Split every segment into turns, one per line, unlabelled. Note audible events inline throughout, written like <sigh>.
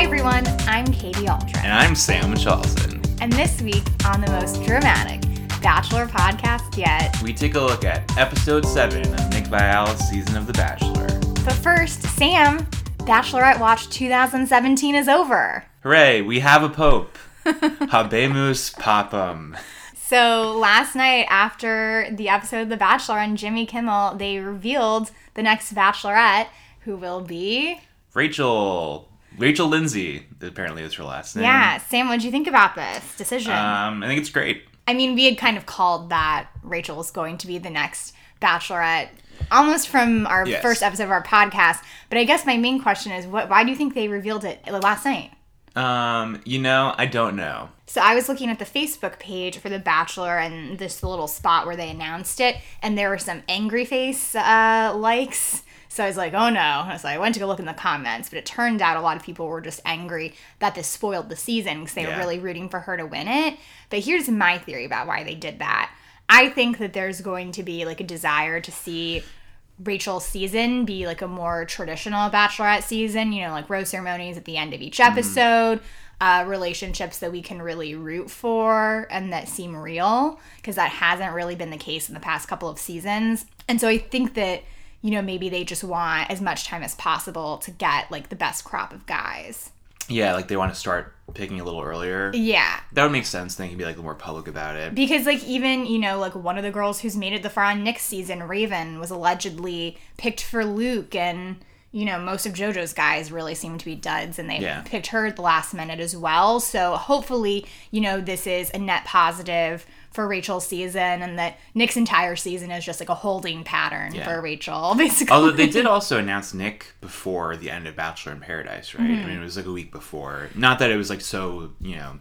Hi everyone, I'm Katie Almstrom.
And I'm Sam Charleston.
And this week on the most dramatic Bachelor podcast yet.
We take a look at episode 7 of Nick Viall's season of The Bachelor.
But first, Sam, Bachelorette Watch 2017 is over.
Hooray, we have a pope. <laughs> Habemus papam.
So last night after the episode of The Bachelor on Jimmy Kimmel, they revealed the next Bachelorette, who will be
Rachel. Rachel Lindsay, apparently is her last name.
Yeah, Sam, what did you think about this decision?
Um, I think it's great.
I mean, we had kind of called that Rachel was going to be the next Bachelorette almost from our
Yes.
first episode of our podcast. But I guess my main question is, what? Why do you think they revealed it last night?
Um, you know, I don't know.
So I was looking at the Facebook page for The Bachelor and this little spot where they announced it, and there were some angry face uh, likes. So I was like, oh no. So I went to go look in the comments, but it turned out a lot of people were just angry that this spoiled the season because they were really rooting for her to win it. But here's my theory about why they did that. I think that there's going to be like a desire to see Rachel's season be like a more traditional bachelorette season, you know, like rose ceremonies at the end of each episode, uh, relationships that we can really root for and that seem real, because that hasn't really been the case in the past couple of seasons. And so I think that, you know, maybe they just want as much time as possible to get like the best crop of guys.
Yeah, like they want to start picking a little earlier.
Yeah.
That would make sense. They can be like more public about it.
Because like even you know like one of the girls who's made it the far on Nick's season, Raven, was allegedly picked for Luke, and you know most of JoJo's guys really seem to be duds, and they
Yeah.
picked her at the last minute as well. So hopefully you know this is a net positive for Rachel's season, and that Nick's entire season is just like a holding pattern
Yeah.
for Rachel, <laughs> basically.
Although they did also announce Nick before the end of Bachelor in Paradise, right?
Mm-hmm.
I mean, it was like a week before. Not that it was like so, you know,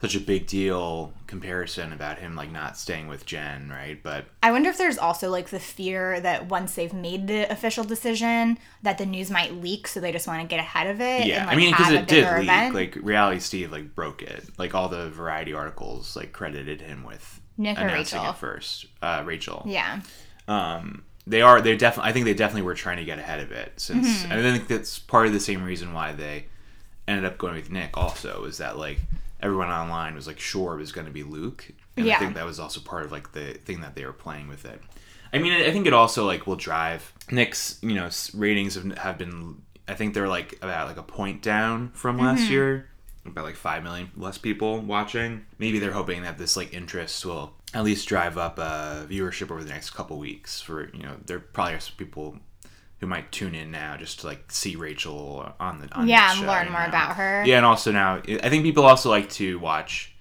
such a big deal comparison about him like not staying with Jen, right? But
I wonder if there's also like the fear that once they've made the official decision, that the news might leak, so they just want to get ahead of it.
yeah,
and, like,
I mean, because it did leak.
event.
Like Reality Steve like broke it. Like all the Variety articles like credited him with
Nick
announcing
Rachel?
it first. Uh, Rachel.
yeah.
um, they are they definitely I think they definitely were trying to get ahead of it since
Mm-hmm.
I think that's part of the same reason why they ended up going with Nick also is that like everyone online was like sure it was going to be Luke and
Yeah.
I think that was also part of like the thing that they were playing with it. I mean I think it also like will drive Nick's you know ratings have, have been I think they're like about like a point down from last
Mm-hmm.
year about like 5 million less people watching maybe they're hoping that this like interest will at least drive up uh, viewership over the next couple weeks for you know there probably are some people who might tune in now just to like see rachel on the on
Yeah, and learn more about her.
yeah and also now i think people also like to watch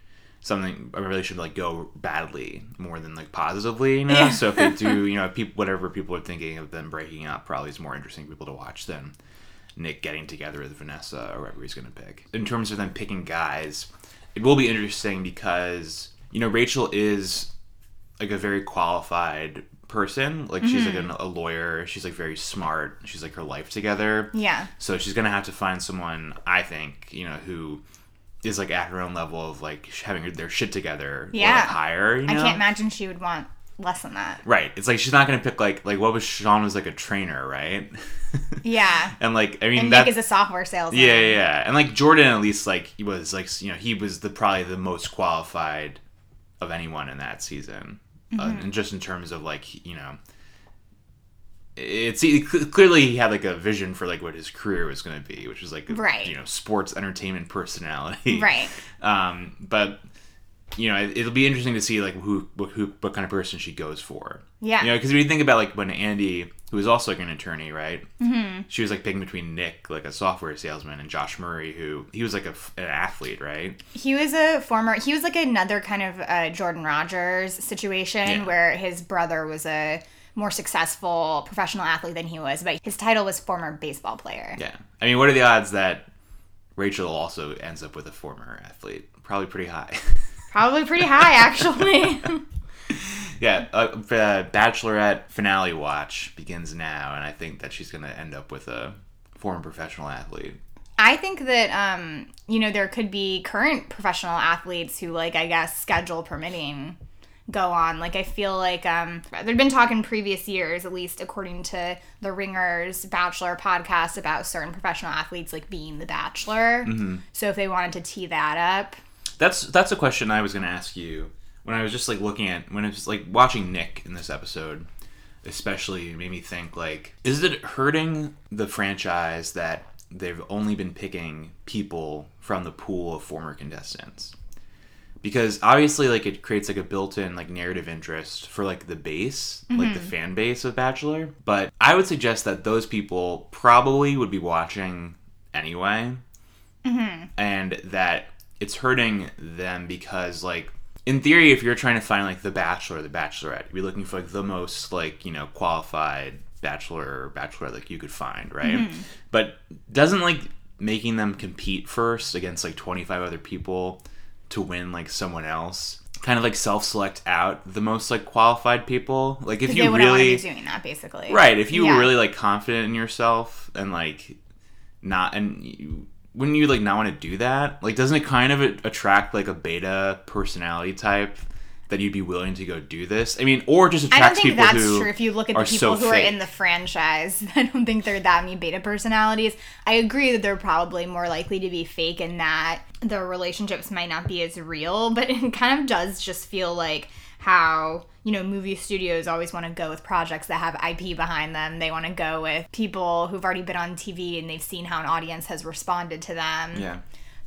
something a relationship like go badly more than like positively you know
Yeah.
so if they do <laughs> you know people whatever people are thinking of them breaking up probably is more interesting for people to watch than Nick getting together with Vanessa or whoever he's going to pick. In terms of them picking guys, it will be interesting because, you know, Rachel is like a very qualified person. Like, she's like
Mm-hmm.
an, a lawyer. She's like very smart. She's like her life together.
Yeah.
So she's to have to find someone, I think, you know, who is like at her own level of like having their shit together or
Yeah.
like higher. You know?
I can't imagine she would want less than that.
Right. It's like she's not to pick like, like what was Sean was like a trainer, right? <laughs>
Yeah.
and like, I mean,
And
that,
Nick is a software salesman.
Yeah, yeah, yeah. And like Jordan at least like he was like you know, he was the probably the most qualified of anyone in that season. Uh,
Mm-hmm.
and just in terms of like, you know, it's clearly he had like a vision for like what his career was going to be, which was like
Right.
you know, sports entertainment personality. <laughs>
Right. <laughs>
Um but you know, it, it'll be interesting to see like who what, who what kind of person she goes for.
Yeah.
You know, because when you think about like when Andy, who was also like an attorney, right? Mm-hmm. She was like picking between Nick, like a software salesman, and Josh Murray, who he was like a, an athlete, right?
He was a former, he was like another kind of uh, Jordan Rogers situation
Yeah.
where his brother was a more successful professional athlete than he was, but his title was former baseball player.
Yeah. I mean, what are the odds that Rachel also ends up with a former athlete? Probably pretty high. <laughs>
Probably pretty high, actually. <laughs>
yeah. Uh, the Bachelorette finale watch begins now, and I think that she's going to end up with a former professional athlete.
I think that um, you know, there could be current professional athletes who like I guess schedule permitting go on. Like I feel like um there'd been talk in previous years, at least according to the Ringers Bachelor podcast, about certain professional athletes like being the Bachelor.
Mm-hmm.
So if they wanted to tee that up,
That's that's a question I was going to ask you when I was just like looking at when I was like watching Nick in this episode, especially made me think like, is it hurting the franchise that they've only been picking people from the pool of former contestants? Because obviously, like it creates like a built-in like narrative interest for like the base, like the mm-hmm. fan base of Bachelor. But I would suggest that those people probably would be watching anyway mm-hmm. and that it's hurting them because like in theory if you're trying to find like the bachelor or the bachelorette you'd be looking for like the most like you know qualified bachelor or bachelorette like you could find right mm-hmm. but doesn't like making them compete first against like 25 other people to win like someone else kind of like self-select out the most like qualified people like if you really
be doing that basically.
Right. If you
Yeah.
were really like confident in yourself and like not and you, wouldn't you like not want to do that? Like, doesn't it kind of attract like a beta personality type that you'd be willing to go do this? I mean, or just attracts people who.
I don't think that's true. If you look at the people
so
who are
fake.
in the franchise, <laughs> I don't think they're that many beta personalities. I agree that they're probably more likely to be fake and that the relationships might not be as real, but <laughs> it kind of does just feel like how, you know, movie studios always want to go with projects that have IP behind them. They want to go with people who've already been on TV and they've seen how an audience has responded to them
yeah.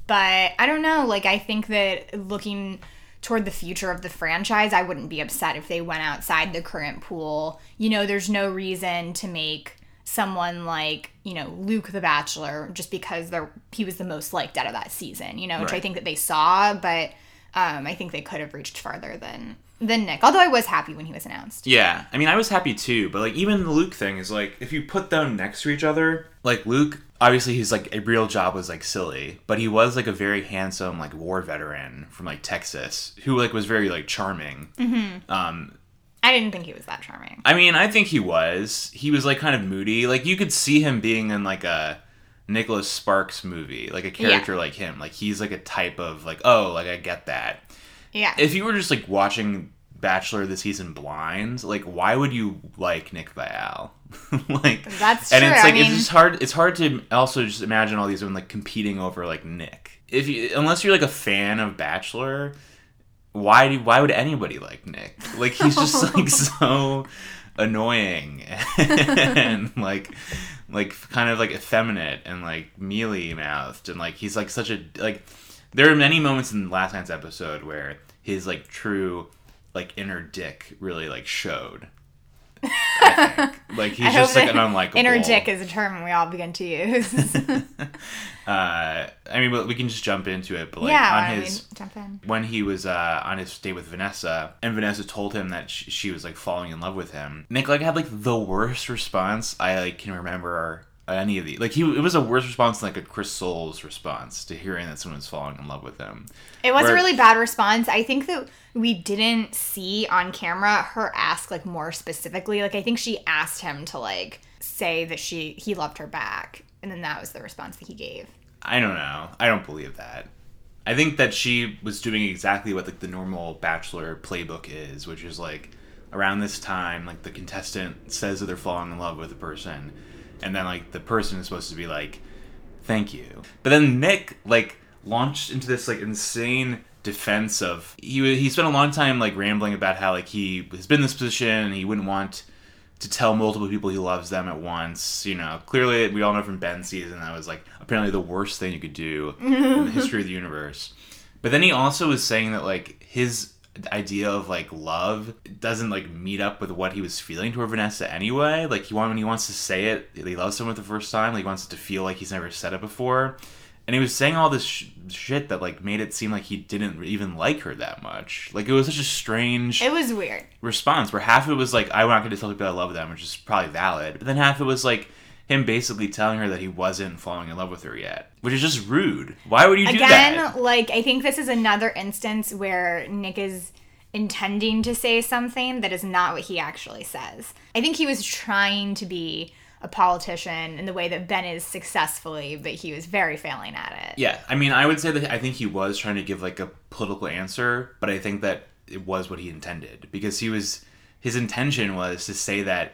but I don't know. Like, I think that looking toward the future of the franchise, I wouldn't be upset if they went outside the current pool. You know, there's no reason to make someone like you know Luke the Bachelor just because they're he was the most liked out of that season. You know, which I think that they saw, but um, I think they could have reached farther than than Nick. Although I was happy when he was announced.
Yeah, I mean, I was happy too, but like even the Luke thing is like if you put them next to each other, like Luke, obviously his like a real job was like silly, but he was like a very handsome like war veteran from like Texas who like was very like charming. Um,
I didn't think he was that charming.
I mean, I think he was. He was like kind of moody. Like you could see him being in like a Nicholas Sparks movie, like a character like him. Like he's like a type of like, oh, like I get that.
Yeah.
If you were just like watching Bachelor of the season blind, like why would you like Nick Viall? <laughs> like
That's
and
true.
it's
I
like it's just hard. It's hard to also just imagine all these women like competing over like Nick. If you unless you're like a fan of Bachelor, why do why would anybody like Nick? Like he's just <laughs> like so annoying and <laughs> like like kind of like effeminate and like mealy mouthed and like he's like such a like there are many moments in last night's episode where his like true like inner dick really like showed. <laughs> Like he's just like an unlikable.
Inner dick is a term we all begin to use. <laughs>
Uh, I mean, we- we can just jump into it, but like
yeah,
on
I
his
mean, jump in.
when he was uh, on his date with Vanessa, and Vanessa told him that sh- she was like falling in love with him. Nick like had like the worst response I like can remember any of the like he it was a worse response than like a Chris Soules response to hearing that someone was falling in love with him.
It was
Where-
a really bad response. I think that we didn't see on camera her ask like more specifically. Like I think she asked him to like say that she he loved her back, and then that was the response that he gave.
I don't know. I don't believe that. I think that she was doing exactly what like the normal bachelor playbook is, which is like around this time, like the contestant says that they're falling in love with a person, and then like the person is supposed to be like, "Thank you." But then Nick like launched into this like insane defense of he he spent a long time like rambling about how like he has been in this position and he wouldn't want to tell multiple people he loves them at once. You know, clearly we all know from Ben's season that was like apparently the worst thing you could do in the history of the <laughs> universe. But then he also was saying that like his idea of like love doesn't like meet up with what he was feeling toward Vanessa anyway. Like he want when he wants to say it, he loves someone the first time. Like he wants it to feel like he's never said it before. And he was saying all this sh- shit that like made it seem like he didn't even like her that much. Like it was such a strange
It was weird.
response where half of it was like I'm not going to tell people I love them, which is probably valid, but then half of it was like him basically telling her that he wasn't falling in love with her yet, which is just rude. Why would you do that?
Again, like I think this is another instance where Nick is intending to say something that is not what he actually says. I think he was trying to be a politician in the way that Ben is successfully, but he was very failing at it.
Yeah, I mean, I would say that I think he was trying to give like a political answer, but I think that it was what he intended because he was his intention was to say that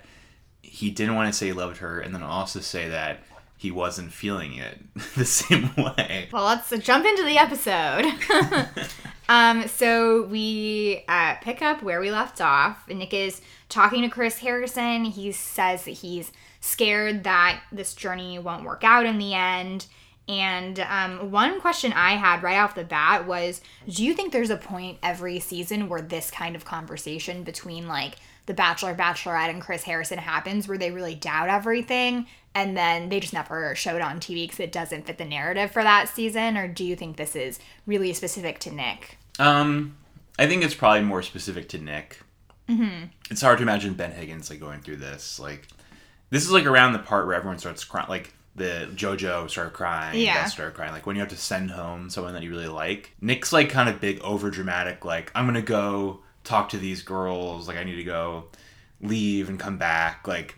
he didn't want to say he loved her and then also say that he wasn't feeling it <laughs> the same way.
Well, let's jump into the episode. <laughs> um, so we uh, pick up where we left off. Nick is talking to Chris Harrison. He says that he's scared that this journey won't work out in the end. And um, one question I had right off the bat was Do you think there's a point every season where this kind of conversation between like the Bachelor, Bachelorette, and Chris Harrison happens where they really doubt everything and then they just never show it on TV because it doesn't fit the narrative for that season? Or do you think this is really specific to Nick?
Um, I think it's probably more specific to Nick. Mm-hmm. It's hard to imagine Ben Higgins like going through this. Like, this is like around the part where everyone starts crying. Like, the JoJo started crying,
Yeah.
Beth started crying. Like when you have to send home someone that you really like. Nick's like kind of big, over dramatic. Like I'm gonna go talk to these girls. Like I need to go leave and come back. Like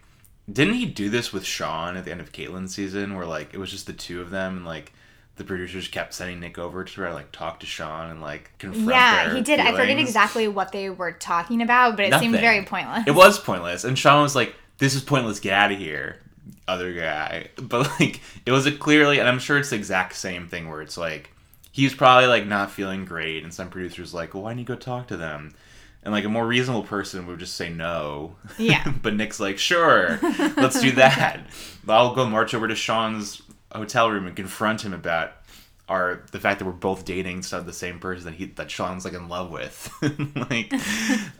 didn't he do this with Sean at the end of Kaitlyn's season, where like it was just the two of them and like. The producers kept sending Nick over to try to like talk to Sean and like confront.
yeah, he did. I forget exactly what they were talking about, but it seemed very pointless.
It was pointless, and Sean was like, "This is pointless. Get out of here." Other guy, <laughs> but like it was a clearly, and I'm sure it's the exact same thing where it's like he was probably like not feeling great, and some producers like, "Well, why don't you go talk to them?" And like a more reasonable person would just say no.
Yeah. <laughs>
but Nick's like, "Sure, let's do that. <laughs> I'll go march over to Sean's hotel room and confront him about." Our, the fact that we're both dating the same person that he that Sean's like in love with, <laughs> like,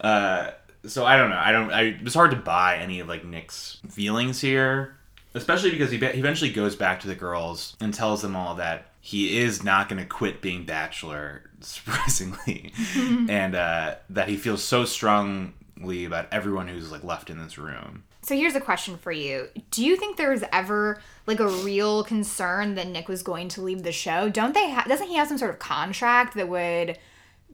uh, so I don't know. I don't. I, it's hard to buy any of like Nick's feelings here, especially because he, be- he eventually goes back to the girls and tells them all that he is not going to quit being bachelor, <laughs> surprisingly, <laughs> and uh, that he feels so strongly about everyone who's like left in this room.
So here's a question for you. Do you think there was ever like a real concern that Nick was going to leave the show? Don't they ha- doesn't he have some sort of contract that would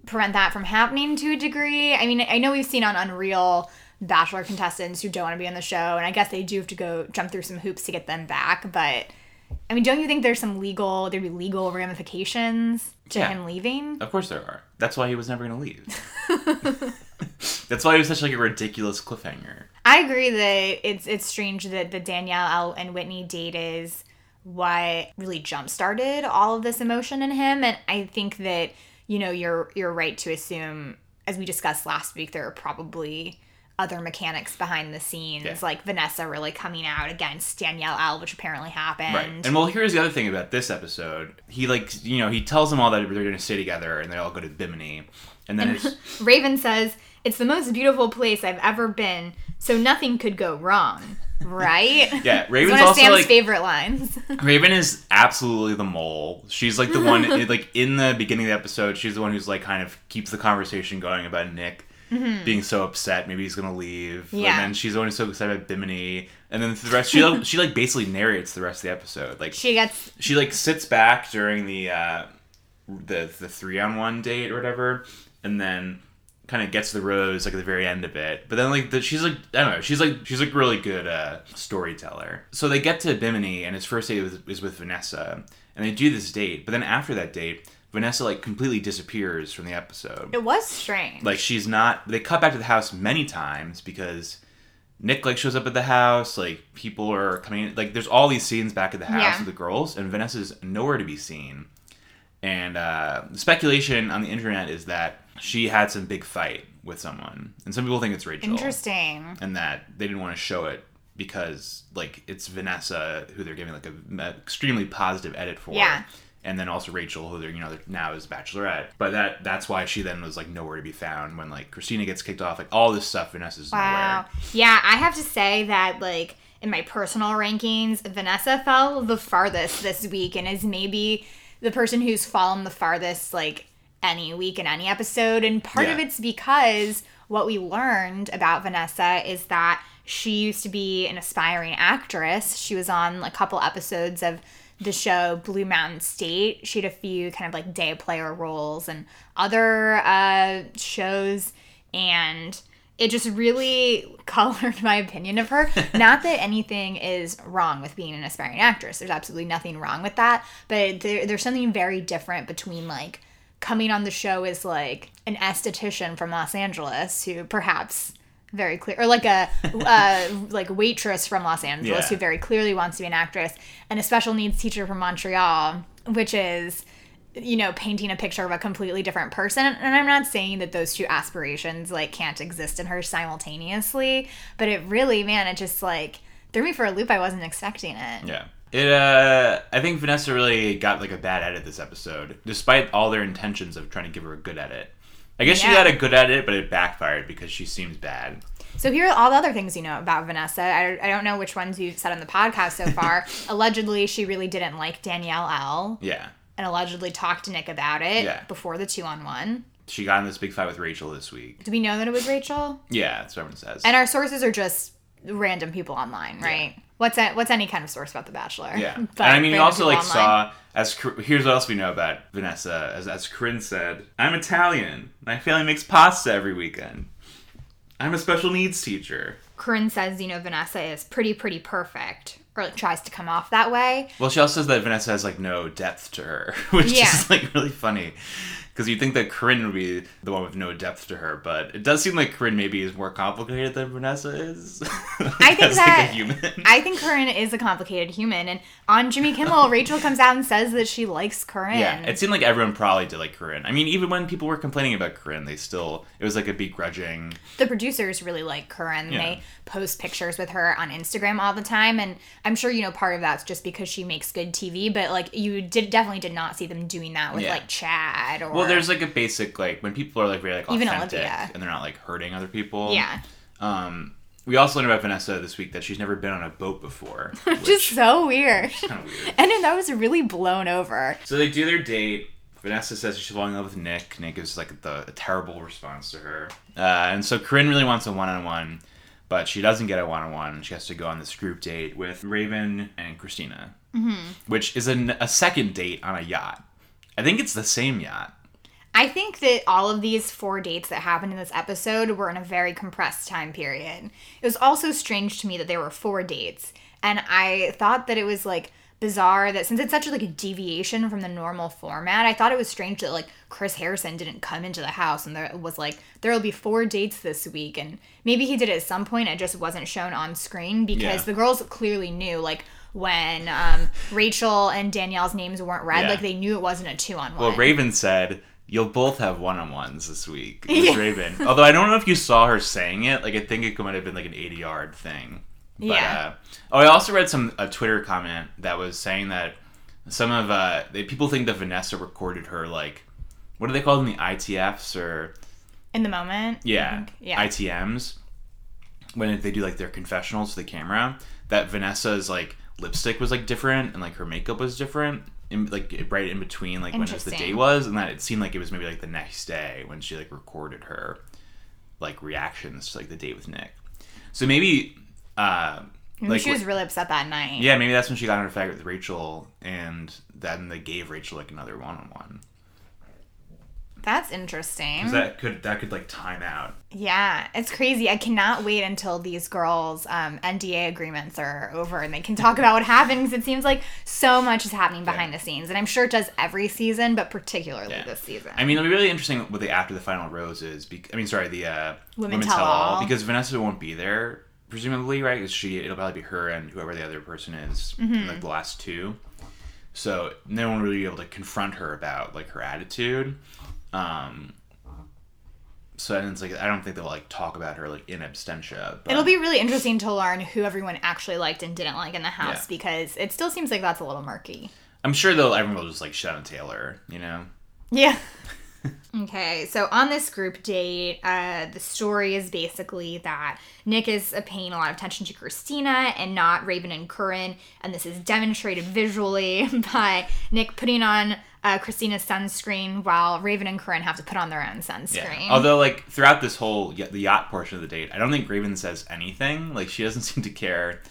prevent that from happening to a degree? I mean, I know we've seen on Unreal bachelor contestants who don't want to be on the show and I guess they do have to go jump through some hoops to get them back, but I mean, don't you think there's some legal there'd be legal ramifications to
Yeah.
him leaving?
Of course there are. That's why he was never going to leave. <laughs> That's why he was such like a ridiculous cliffhanger.
I agree that it's it's strange that the Danielle and Whitney date is what really jump started all of this emotion in him, and I think that you know you're you're right to assume, as we discussed last week, there are probably other mechanics behind the scenes,
Yeah.
like Vanessa really coming out against Danielle L, which apparently happened.
Right. And well, here's the other thing about this episode. He like, you know, he tells them all that they're going to stay together and they all go to Bimini. And then it's <laughs>
Raven says it's the most beautiful place I've ever been, so nothing could go wrong. <laughs> Right?
yeah, Raven's
one of
also
Sam's
like
favorite lines. <laughs>
Raven is absolutely the mole. She's like the one like in the beginning of the episode, she's the one who's like kind of keeps the conversation going about Nick being so upset, maybe he's to leave.
Mm-hmm. Yeah.
And then she's who's so excited about Bimini. And then the rest she like, she like basically narrates the rest of the episode. Like
she gets
she like sits back during the uh the the three on one date or whatever and then kind of gets the rose like at the very end of it but then like the, she's like i don't know she's like she's like really good uh storyteller so they get to bimini and his first date is, is with vanessa and they do this date but then after that date vanessa like completely disappears from the episode
it was strange.
like she's not they cut back to the house many times because Nick like shows up at the house, like people are coming like there's all these scenes back at the house
Yeah.
with the girls and Vanessa's nowhere to be seen. And uh, the speculation on the internet is that she had some big fight with someone. And some people think it's Rachel.
Interesting.
And that they didn't want to show it because like it's Vanessa who they're giving like a, a extremely positive edit for.
Yeah.
And then also Rachel, who they're you know now is Bachelorette, but that that's why she then was like nowhere to be found when like Christina gets kicked off, like all this stuff Vanessa's
Wow.
nowhere.
Yeah, I have to say that like in my personal rankings, Vanessa fell the farthest this week and is maybe the person who's fallen the farthest like any week in any episode. And part of it's because what we learned about Vanessa is that she used to be an aspiring actress. She was on a couple episodes of the show Blue Mountain State. She had a few kind of like day player roles and other uh, shows, and it just really <laughs> colored my opinion of her. <laughs> Not that anything is wrong with being an aspiring actress. There's absolutely nothing wrong with that, but there, there's something very different between like coming on the show as like an esthetician from Los Angeles who perhaps very clear or like a uh, <laughs> like waitress from Los Angeles
Yeah.
who very clearly wants to be an actress and a special needs teacher from Montreal which is you know painting a picture of a completely different person and I'm not saying that those two aspirations like can't exist in her simultaneously but it really man it just like threw me for a loop I wasn't expecting it
Yeah. It uh I think Vanessa really got like a bad edit this episode, despite all their intentions of trying to give her a good edit. I guess she
Yeah.
got a good edit, but it backfired because she seems bad.
So here are all the other things you know about Vanessa. I, I don't know which ones you've said on the podcast so far. <laughs> allegedly, she really didn't like Danielle L.
Yeah.
and allegedly talked to Nick about it
Yeah.
before the two on one.
She got in this big fight with Rachel this week.
Do we know that it was Rachel?
Yeah, that's what everyone says.
And our sources are just random people online, right? What's a, what's any kind of source about The Bachelor?
Yeah, <laughs> and I mean,
you
also like
online.
saw as here's what else we know about Vanessa. As as Corinne said, I'm Italian. My family makes pasta every weekend. I'm a special needs teacher.
Corinne says, you know, Vanessa is pretty, pretty perfect, or like, tries to come off that way.
Well, she also says that Vanessa has like no depth to her, <laughs> which
Yeah.
is like really funny. Because you think that Corinne would be the one with no depth to her, but it does seem like Corinne maybe is more complicated than Vanessa is.
I think <laughs> that
like.
I think Corinne is a complicated human, and on Jimmy Kimmel, <laughs> Rachel comes out and says that she likes Corinne.
Yeah, it seemed like everyone probably did like Corinne. I mean, even when people were complaining about Corinne, they still it was like a begrudging.
the producers really like Corinne.
Yeah.
They post pictures with her on Instagram all the time, and I'm sure you know part of that's just because she makes good TV. But like you did definitely did not see them doing that with
Yeah.
like Chad or
Well, there's like a basic like when people are like very like
Even
authentic
Olivia.
and they're not like hurting other people.
yeah,
Um, we also learned about Vanessa this week that she's never been on a boat before, <laughs> which
just so weird.
kind of weird. <laughs>
And then that was really blown over.
So they do their date. Vanessa says she's falling in love with Nick. Nick is like the a terrible response to her. Uh, and so Corinne really wants a one on one, but she doesn't get a one on one. She has to go on this group date with Raven and Christina, mm-hmm. which is a, a second date on a yacht. I think it's the same yacht.
I think that all of these four dates that happened in this episode were in a very compressed time period. It was also strange to me that there were four dates, and I thought that it was like bizarre that since it's such like a deviation from the normal format, I thought it was strange that like Chris Harrison didn't come into the house and there was like there will be four dates this week, and maybe he did it at some point. It just wasn't shown on screen because
Yeah.
the girls clearly knew like. When um, Rachel and Danielle's names weren't read,
Yeah.
like they knew it wasn't a two on one.
Well, Raven said you'll both have one on ones this week.
Yeah.
Raven. <laughs> Although I don't know if you saw her saying it. Like I think it might have been like an eighty yard thing. But,
Yeah.
Uh, oh, I also read some a Twitter comment that was saying that some of uh, they, people think that Vanessa recorded her like what do they call them the ITFs or
in the moment.
Yeah,
yeah.
ITMs when they do like their confessionals to the camera that Vanessa's like lipstick was like different and like her makeup was different in like right in between like when the day was and that it seemed like it was maybe like the next day when she like recorded her like reactions to like the date with Nick. So maybe uh
Maybe
like
she was really upset that night.
yeah, maybe that's when she got in a fight with Rachel and then they gave Rachel like another one on one.
That's interesting.
That could that could like time out.
yeah, it's crazy. I cannot wait until these girls' um, NDA agreements are over and they can talk about what <laughs> happened because it seems like so much is happening behind the scenes. And I'm sure it does every season, but particularly
Yeah.
this season.
I mean, it'll be really interesting with the after the final roses. Be- I mean, sorry, the uh,
Women Tell All.
because Vanessa won't be there presumably, right? 'Cause she it'll probably be her and whoever the other person is,
Mm-hmm.
in, like the last two. So no one will really be able to confront her about like her attitude. Um, so then it's like I don't think they'll like talk about her like in absentia. But
It'll be really interesting to learn who everyone actually liked and didn't like in the house
Yeah.
because it still seems like that's a little murky.
I'm sure though everyone will just like shut on Taylor, you know.
Yeah. <laughs> okay, so on this group date, uh, the story is basically that Nick is uh, paying a lot of attention to Christina and not Raven and Corinne, and this is demonstrated visually <laughs> by Nick putting on uh, Christina's sunscreen while Raven and Corinne have to put on their own sunscreen.
Although, like throughout this whole y- the yacht portion of the date, I don't think Raven says anything. Like she doesn't <laughs> seem to care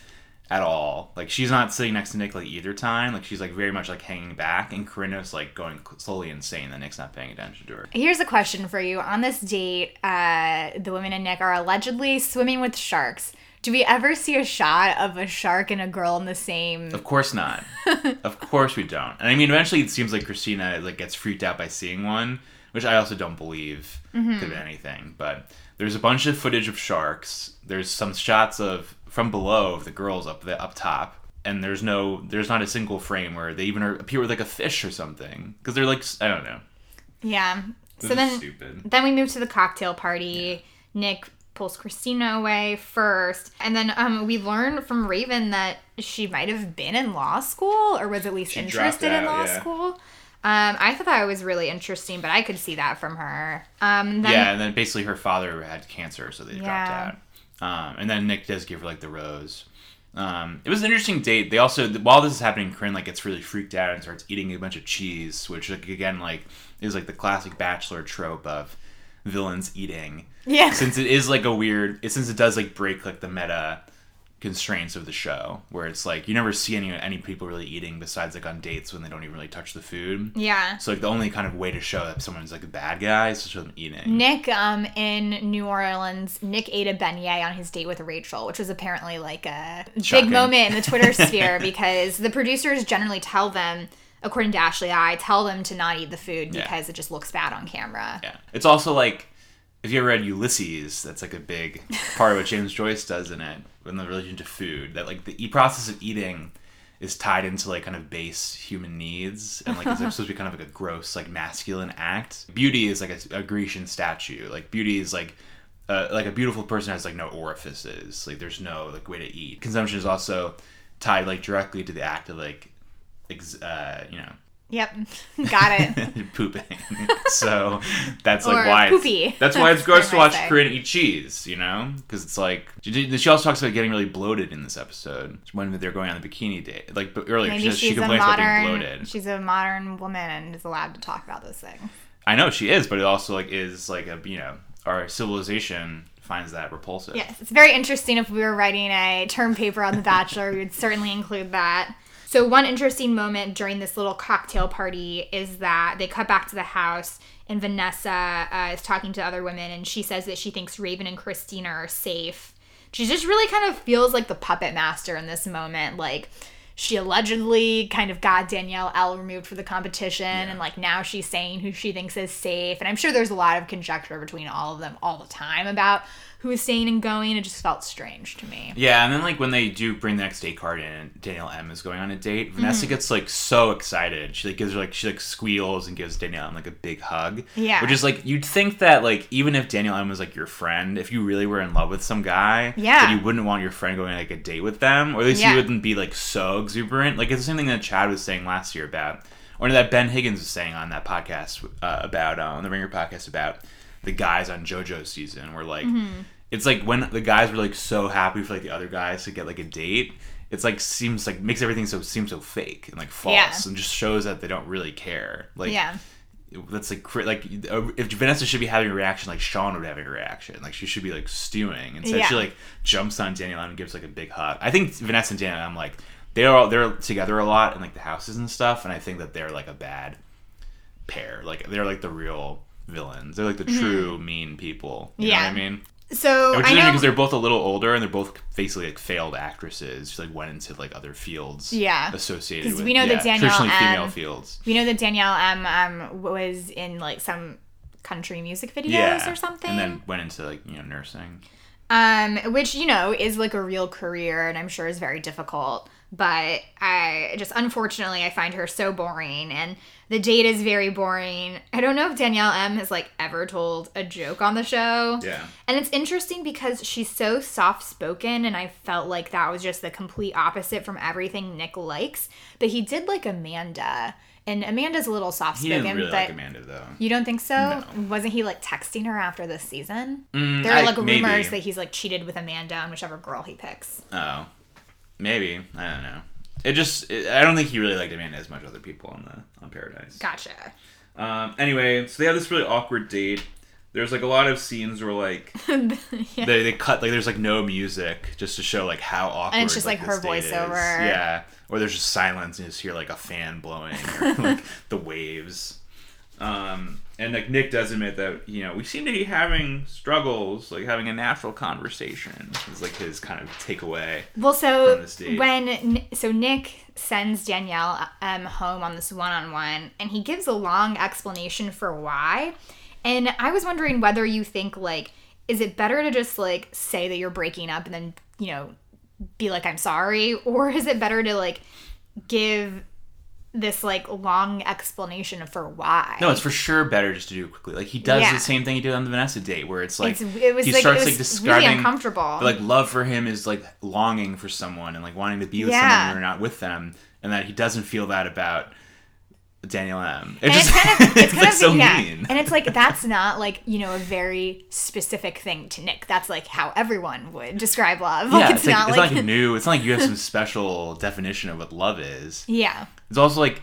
at all. Like she's not sitting next to Nick like either time. Like she's like very much like hanging back, and Corinne's like going slowly insane that Nick's not paying attention to her.
Here's a question for you. On this date, uh, the women and Nick are allegedly swimming with sharks. Do we ever see a shot of a shark and a girl in the same?
Of course not. <laughs> of course we don't. And I mean, eventually it seems like Christina like gets freaked out by seeing one, which I also don't believe
Mm-hmm.
could be anything. But there's a bunch of footage of sharks. There's some shots of from below of the girls up the up top. And there's no, there's not a single frame where they even are, appear with like a fish or something because they're like, I don't know.
Yeah.
This
so then,
stupid.
then we move to the cocktail party. Nick pulls Christina away first, and then um, we learn from Raven that she might have been in law school, or was at least
She
interested in law
yeah.
school. Um, I thought that was really interesting, but I could see that from her. Um, then,
yeah, and then basically her father had cancer, so they
Yeah.
dropped out. Um, and then Nick does give her like the rose. Um, it was an interesting date. They also, while this is happening, Corinne like gets really freaked out and starts eating a bunch of cheese, which like again like is like the classic bachelor trope of villains eating.
Yeah.
Since it is like a weird, it, since it does like break like the meta constraints of the show, where it's like you never see any any people really eating besides like on dates when they don't even really touch the food.
Yeah.
So like the only kind of way to show that someone's like a bad guy is to show them eating.
Nick, um, in New Orleans, Nick ate a beignet on his date with Rachel, which was apparently like a
Shocking.
big moment in the Twitter <laughs> sphere because the producers generally tell them, according to Ashley I, tell them to not eat the food
Yeah.
because it just looks bad on camera.
Yeah. It's also like if you ever read Ulysses, that's like a big part of what James Joyce does in it, in the relation to food. That like the e- process of eating is tied into like kind of base human needs and like it's <laughs> supposed to be kind of like a gross like masculine act. Beauty is like a, a Grecian statue. Like beauty is like uh, like a beautiful person has like no orifices. Like there's no like way to eat. Consumption is also tied like directly to the act of like ex- uh, you know
Yep, <laughs> got it. <laughs>
pooping. so that's like
Or
why it's-
poopy.
that's why it's <laughs> gross to watch
say.
Corinne eat cheese, you know, because it's like she she also talks about getting really bloated in this episode when they're going on the bikini date. Like earlier, she,
Maybe
she
she's a
complains about being bloated.
She's a modern woman and is allowed to talk about those things.
I know she is, but it also like is like a you know our civilization finds that repulsive.
Yes, it's very interesting. If we were writing a term paper on The Bachelor, we would certainly include that. So, one interesting moment during this little cocktail party is that they cut back to the house, and Vanessa uh, is talking to other women, and she says that she thinks Raven and Christina are safe. She just really kind of feels like the puppet master in this moment. Like, she allegedly kind of got Danielle L removed for the competition, and like now she's saying who she thinks is safe. And I'm sure there's a lot of conjecture between all of them all the time about who is staying and going. It just felt strange to me.
Yeah, and then like when they do bring the next date card in, and Danielle M is going on a date.
Mm-hmm.
Vanessa gets like so excited. She like gives her like she like squeals and gives Danielle M like a big hug.
Yeah.
which is like you'd think that like even if Danielle M was like your friend, if you really were in love with some guy,
Yeah.
that you wouldn't want your friend going on like a date with them, or at least
Yeah.
you wouldn't be like so exuberant. Like it's the same thing that Chad was saying last year about, or that Ben Higgins was saying on that podcast uh, about uh, on the Ringer podcast about the guys on JoJo's season, were like
Mm-hmm.
It's like when the guys were like so happy for like the other guys to get like a date. It's like seems like makes everything so seem so fake and like false
Yeah.
and just shows that they don't really care. Like
yeah.
that's like like uh, if Vanessa should be having a reaction like Sean would having a reaction like she should be like stewing instead she like jumps on Danielle and gives like a big hug I think Vanessa and Danielle I'm like they're all they're together a lot in like the houses and stuff and I think that they're like a bad pair like they're like the real villains they're like the true mean people you know
Mm-hmm. Yeah.
what I mean
So
which
I know.
because they're both a little older and they're both basically like failed actresses who like went into like other fields
Yeah.
associated
'Cause
with
we know that
yeah,
Danielle
traditionally
M-
female fields
we know that Danielle M um, was in like some country music videos
yeah
or something.
and then went into like you know nursing
um, which you know is like a real career and i'm sure is very difficult but i just unfortunately i find her so boring and the date is very boring i don't know if danielle m has like ever told a joke on the show
Yeah.
and it's interesting because she's so soft spoken and i felt like that was just the complete opposite from everything nick likes but he did like amanda and amanda's a little soft
He
spoken
didn't really
but
like Amanda though.
you don't think so
No.
wasn't he like texting her after this season
Mm,
there are
I-
like rumors
maybe.
that he's like cheated with Amanda on whichever girl he picks.
Oh, maybe I don't know. It just it, I don't think he really liked Amanda as much as other people on the on Paradise.
Gotcha.
Um. Anyway, so they have this really awkward date. There's like a lot of scenes where like <laughs>
yeah.
they, they cut like there's like no music just to show like how awkward And
it's just, like,
this
her voiceover.
Yeah. Or there's just silence and you just hear like a fan blowing or like <laughs> the waves. Um, and like Nick does admit that you know we seem to be having struggles, like having a natural conversation. Is like his kind of takeaway.
Well, so
from this date.
when so Nick sends Danielle um, home on this one-on-one, and he gives a long explanation for why. And I was wondering whether you think like, is it better to just like say that you're breaking up and then you know be like I'm sorry, or is it better to like give this like long explanation for why?
No, it's for sure better just to do it quickly. Like he does
Yeah.
the same thing he did on the Vanessa date, where it's like
It's- it was
he
like-
starts like
really
describing
uncomfortable.
Like love for him is like longing for someone and like wanting to be with
Yeah.
someone when you're not with them, and that he doesn't feel that about Danielle M. It
and
just
it's kind of <laughs> it's kind
like
of
so
yeah.
mean.
and it's like that's not like you know a very specific thing to Nick. That's like how everyone would describe love. Like
yeah,
it's,
it's, like,
not
it's
like,
like new. It's not like you have some <laughs> special definition of what love is.
yeah,
It's also like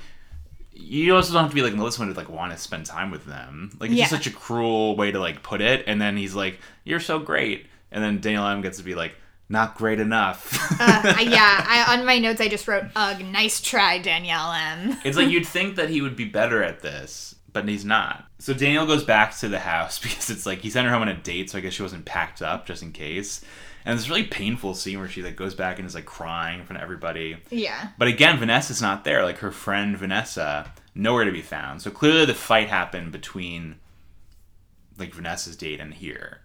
you also don't have to be like Melissa to like want to spend time with them. Like it's just such a cruel way to like put it. And then he's like, "You're so great," and then Danielle M gets to be like, "Not great enough." <laughs>
uh, yeah. I, on my notes, I just wrote, "Ugh, nice try, Danielle M." <laughs>
it's like you'd think that he would be better at this, but he's not. So Danielle goes back to the house <laughs> because it's like he sent her home on a date, so I guess she wasn't packed up just in case. And this really painful scene where she like goes back and is like crying in front of everybody.
Yeah,
But again, Vanessa's not there. Like her friend Vanessa, nowhere to be found. So clearly the fight happened between like Vanessa's date and here.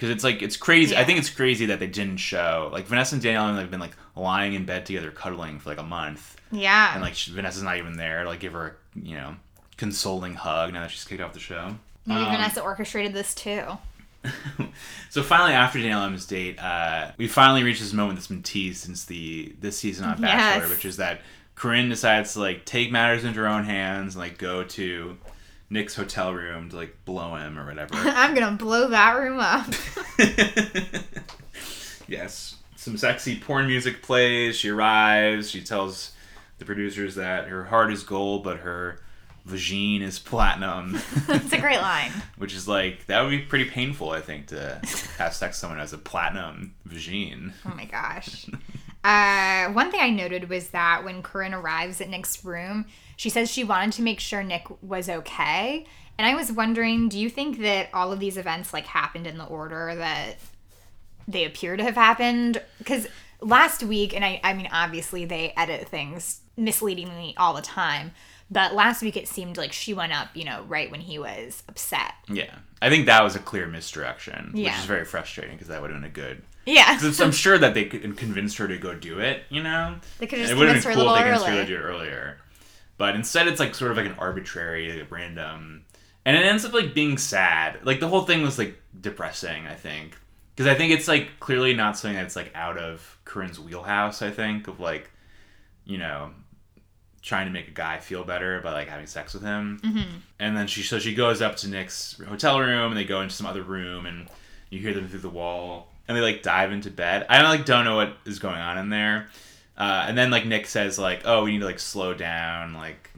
Because it's like it's crazy. I think it's crazy that they didn't show like Vanessa and Danielle have been like lying in bed together, cuddling for like a month,
yeah.
and like she, Vanessa's not even there to like give her a, you know consoling hug now that she's kicked off the show.
Maybe
Um,
Vanessa orchestrated this too. <laughs>
so finally, after Danielle M's date, uh, we finally reached this moment that's been teased since the this season on Bachelor,
Yes.
which is that Corinne decides to like take matters into her own hands and like go to Nick's hotel room to like blow him or whatever. <laughs>
I'm gonna blow that room up. <laughs> <laughs>
yes, some sexy porn music plays. She arrives. She tells the producers that her heart is gold, but her vagine is platinum.
it's a great line.
Which is like that would be pretty painful, I think, to have sex with someone who has a platinum vagine.
Oh my gosh. Uh, one thing I noted was that when Corinne arrives at Nick's room, she says she wanted to make sure Nick was okay. And I was wondering, do you think that all of these events like happened in the order that they appear to have happened? Because last week, and I, I mean, obviously they edit things misleadingly all the time, but last week it seemed like she went up, you know, right when he was upset.
Yeah, I think that was a clear misdirection, which is very frustrating because that would have been a good.
Yeah.
'cause I'm sure that they could convinced her to go do it. You know,
They could have
it would have been
her
cool if they convinced her to do it earlier. But instead, it's like sort of like an arbitrary, like, random, and it ends up like being sad. Like the whole thing was like depressing. I think because I think it's like clearly not something that's like out of Corinne's wheelhouse. I think of like, you know, trying to make a guy feel better by like having sex with him. Mm-hmm. And then she so she goes up to Nick's hotel room and they go into some other room and you hear them through the wall and they like dive into bed. I like don't know what is going on in there. Uh, and then like Nick says like, "Oh, we need to like slow down. Like,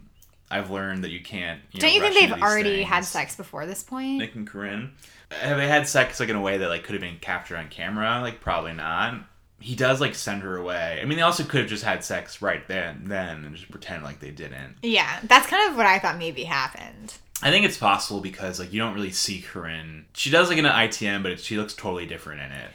I've learned that you can't." You
Don't
know,
you think they've already had sex before this point?
Nick and Corinne have they had sex like in a way that like could have been captured on camera? Like probably not. He does like send her away. I mean, they also could have just had sex right then, then, and just pretend like they didn't.
Yeah, that's kind of what I thought maybe happened.
I think it's possible because like you don't really see Corinne. She does like in an ITM, but it, she looks totally different in it.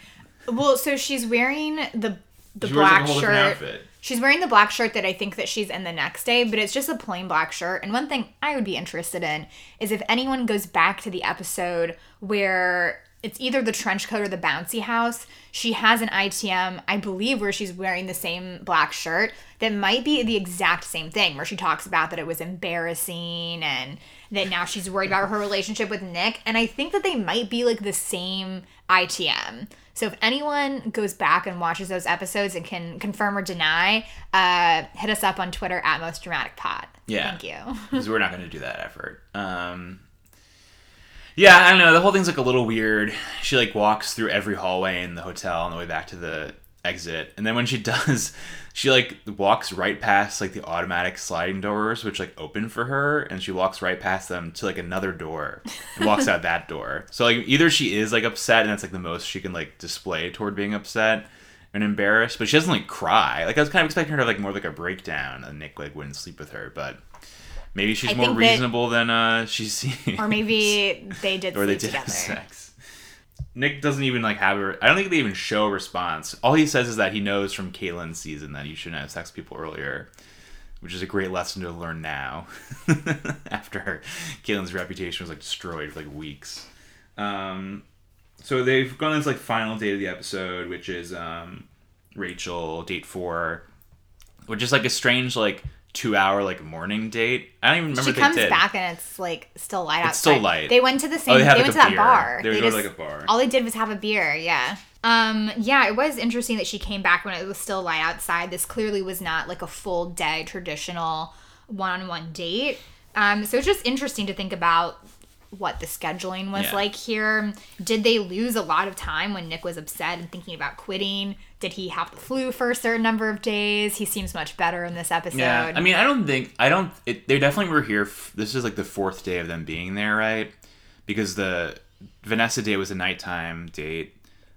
Well, so she's wearing the the
She wears like
black
a whole
shirt. She's wearing the black shirt that I think that she's in the next day, but it's just a plain black shirt. And one thing I would be interested in is if anyone goes back to the episode where it's either the trench coat or the bouncy house. She has an ITM, I believe, where she's wearing the same black shirt that might be the exact same thing, where she talks about that it was embarrassing and that now she's worried about her relationship with Nick. And I think that they might be like the same ITM. So if anyone goes back and watches those episodes and can confirm or deny, uh, hit us up on Twitter at most dramatic pod.
Yeah.
Thank you. <laughs>
because we're not <laughs> going to do that effort. Um, yeah, I don't know. The whole thing's like a little weird. She like walks through every hallway in the hotel on the way back to the exit, and then when she <laughs> does, she like walks right past like the automatic sliding doors, which like open for her, and she walks right past them to like another door and walks out that door. So like either she is like upset, and that's like the most she can like display toward being upset. And embarrassed, but she doesn't like cry. Like I was kind of expecting her to have like more like a breakdown, and Nick like wouldn't sleep with her, but Maybe she's
I
more
think that-
reasonable than uh she seems.
Or maybe <laughs> they did
or they did have sex. Nick doesn't even like have a. I don't think they even show a response. All he says is that he knows from Kaitlyn's season that you shouldn't have sex with people earlier, which is a great lesson to learn now. <laughs> After Kaitlyn's reputation was like destroyed for like weeks. Um, so they've gone on this like final date of the episode, which is um, Rachel date four, which is like a strange like two hour like morning date. I don't even remember
She
they
comes
did.
back and it's like still light outside.
It's still light.
They went to the same.
Oh,
they
they had,
went
like,
to
a
that bar.
They
They
going to,
just-
like, a bar.
All they did was have a beer. Yeah. Um. Yeah. It was interesting that she came back when it was still light outside. This clearly was not like a full day traditional one-on-one date. Um. So it's just interesting to think about what the scheduling was
Yeah.
like here. Did they lose a lot of time when Nick was upset and thinking about quitting? Did he have the flu for a certain number of days? He seems much better in this episode.
Yeah, I mean, I don't think I don't. It, they definitely were here. F- this is like the fourth day of them being there, right? Because the Vanessa day was a nighttime date.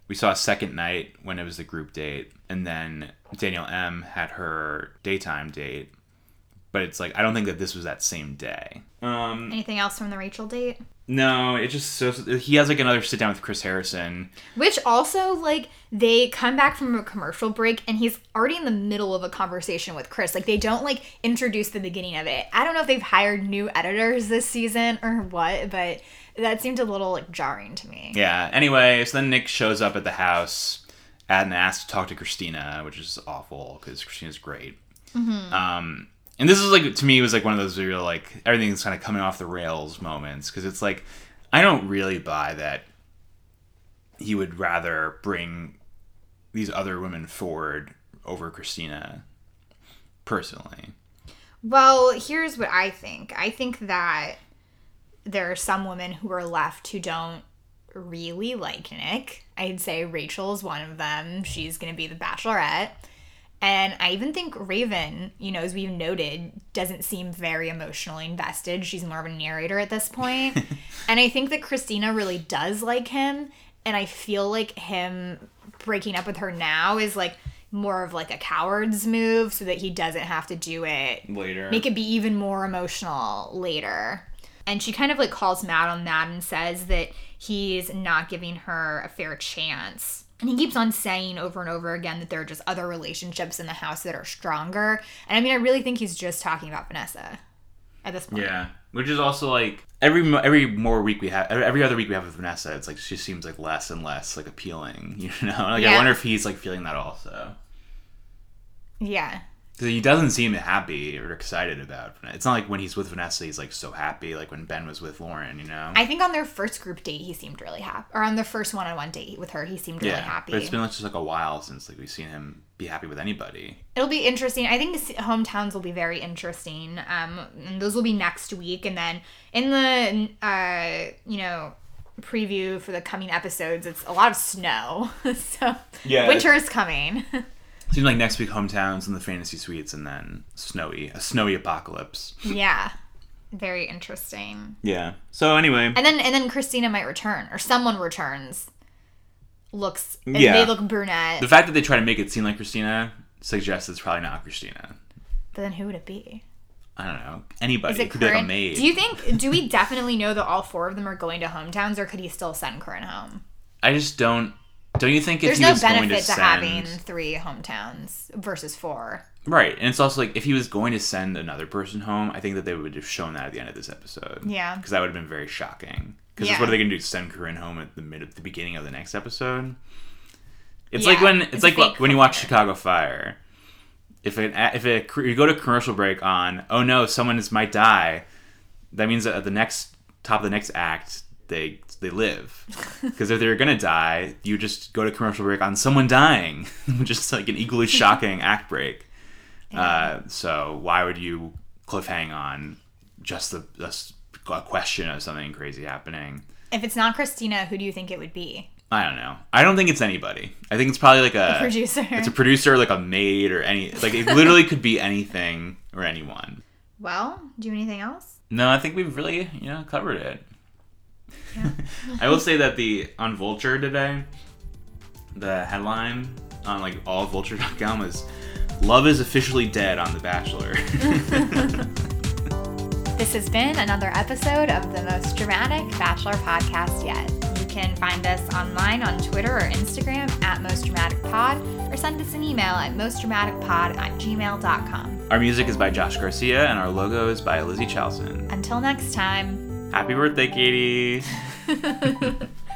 We saw a second night when it was the group date, and then Danielle M had her daytime date. But it's like I don't think that this was that same day. Um,
Anything else from the Rachel date?
no, it just so he has like another sit down with Chris Harrison.
Which also, like, they come back from a commercial break and he's already in the middle of a conversation with Chris. Like, they don't, like, introduce the beginning of it. I don't know if they've hired new editors this season or what, but that seemed a little, like, jarring to me.
Yeah. Anyway, so then Nick shows up at the house and asks to talk to Christina, which is awful because Christina's great. Um, and this is like to me was like one of those real like everything's kind of coming off the rails moments because it's like I don't really buy that he would rather bring these other women forward over Christina personally.
Well, here's what I think I think that there are some women who are left who don't really like Nick. I'd say Rachel's one of them. She's going to be the bachelorette. And I even think Raven, you know, as we've noted, doesn't seem very emotionally invested. She's more of a narrator at this point. <laughs> and I think that Christina really does like him. And I feel like him breaking up with her now is like more of like a coward's move so that he doesn't have to do it
Later.
make it be even more emotional later. And she kind of like calls out on that and says that he's not giving her a fair chance. And he keeps on saying over and over again that there are just other relationships in the house that are stronger. And I mean, I really think he's just talking about Vanessa at this point.
Yeah, which is also like every every more week we have every other week we have with Vanessa. It's like she seems like less and less like appealing. <laughs> You know, like I wonder if he's like feeling that also
Yeah.
He doesn't seem happy or excited about. Vanessa. It's not like when he's with Vanessa, he's like so happy. Like when Ben was with Lauren, you know.
I think on their first group date, he seemed really happy. Or on their first one on one date with her, he seemed really
yeah,
happy.
but it's been like, just like a while since like we've seen him be happy with anybody.
It'll be interesting. I think the hometowns will be very interesting. Um, and those will be next week, and then in the uh, you know preview for the coming episodes, it's a lot of snow. <laughs> so
Yeah.
winter is coming. <laughs>
Seems like next week hometowns and the fantasy suites, and then snowy a snowy apocalypse.
yeah, very interesting.
Yeah. So anyway,
And then and then Christina might return, or someone returns. Looks and
Yeah.
they look brunette,
the fact that they try to make it seem like Christina suggests it's probably not Christina.
but then who would it be?
I don't know. Anybody.
Is
it
it
could be like a maid.
Do you think? Do we <laughs> definitely know that all four of them are going to hometowns, or could he still send Corinne home?
I just don't. Don't you think if
There's
he
no
was going
benefit
to
to,
send
having three hometowns versus four.
right, and it's also like if he was going to send another person home, I think that they would have shown that at the end of this episode.
Yeah.
because that would have been very shocking. Because
Yeah.
what are they going to do? Send Corinne home at the mid, at the beginning of the next episode? It's like when
it's
it's like
fake
when you watch. Chicago Fire. If it if it you go to commercial break on oh no someone is might die, that means that at the next top of the next act they they live <laughs> because if they're gonna die you just go to commercial break on someone dying <laughs> which is like an equally <laughs> shocking act break uh, so why would you cliffhang on just the just a question of something crazy happening
If it's not Christina, who do you think it would be?
I don't know I don't think it's anybody I think it's probably like a,
Producer.
it's a producer like a maid or any like it literally could be anything or anyone
well, do you have anything else?
No, I think we've really, you know, covered it. <laughs> I will say that the on Vulture today, the headline on like all vulture.com is Love is officially dead on The Bachelor. <laughs>
This has been another episode of the most dramatic Bachelor podcast yet. You can find us online on Twitter or Instagram at Most Dramatic Pod, or send us an email at mostdramaticpod at gmail.com.
Our music is by Josh Garcia, and our logo is by Lizzy Chalsen.
Until next time.
Happy birthday, Katie! <laughs>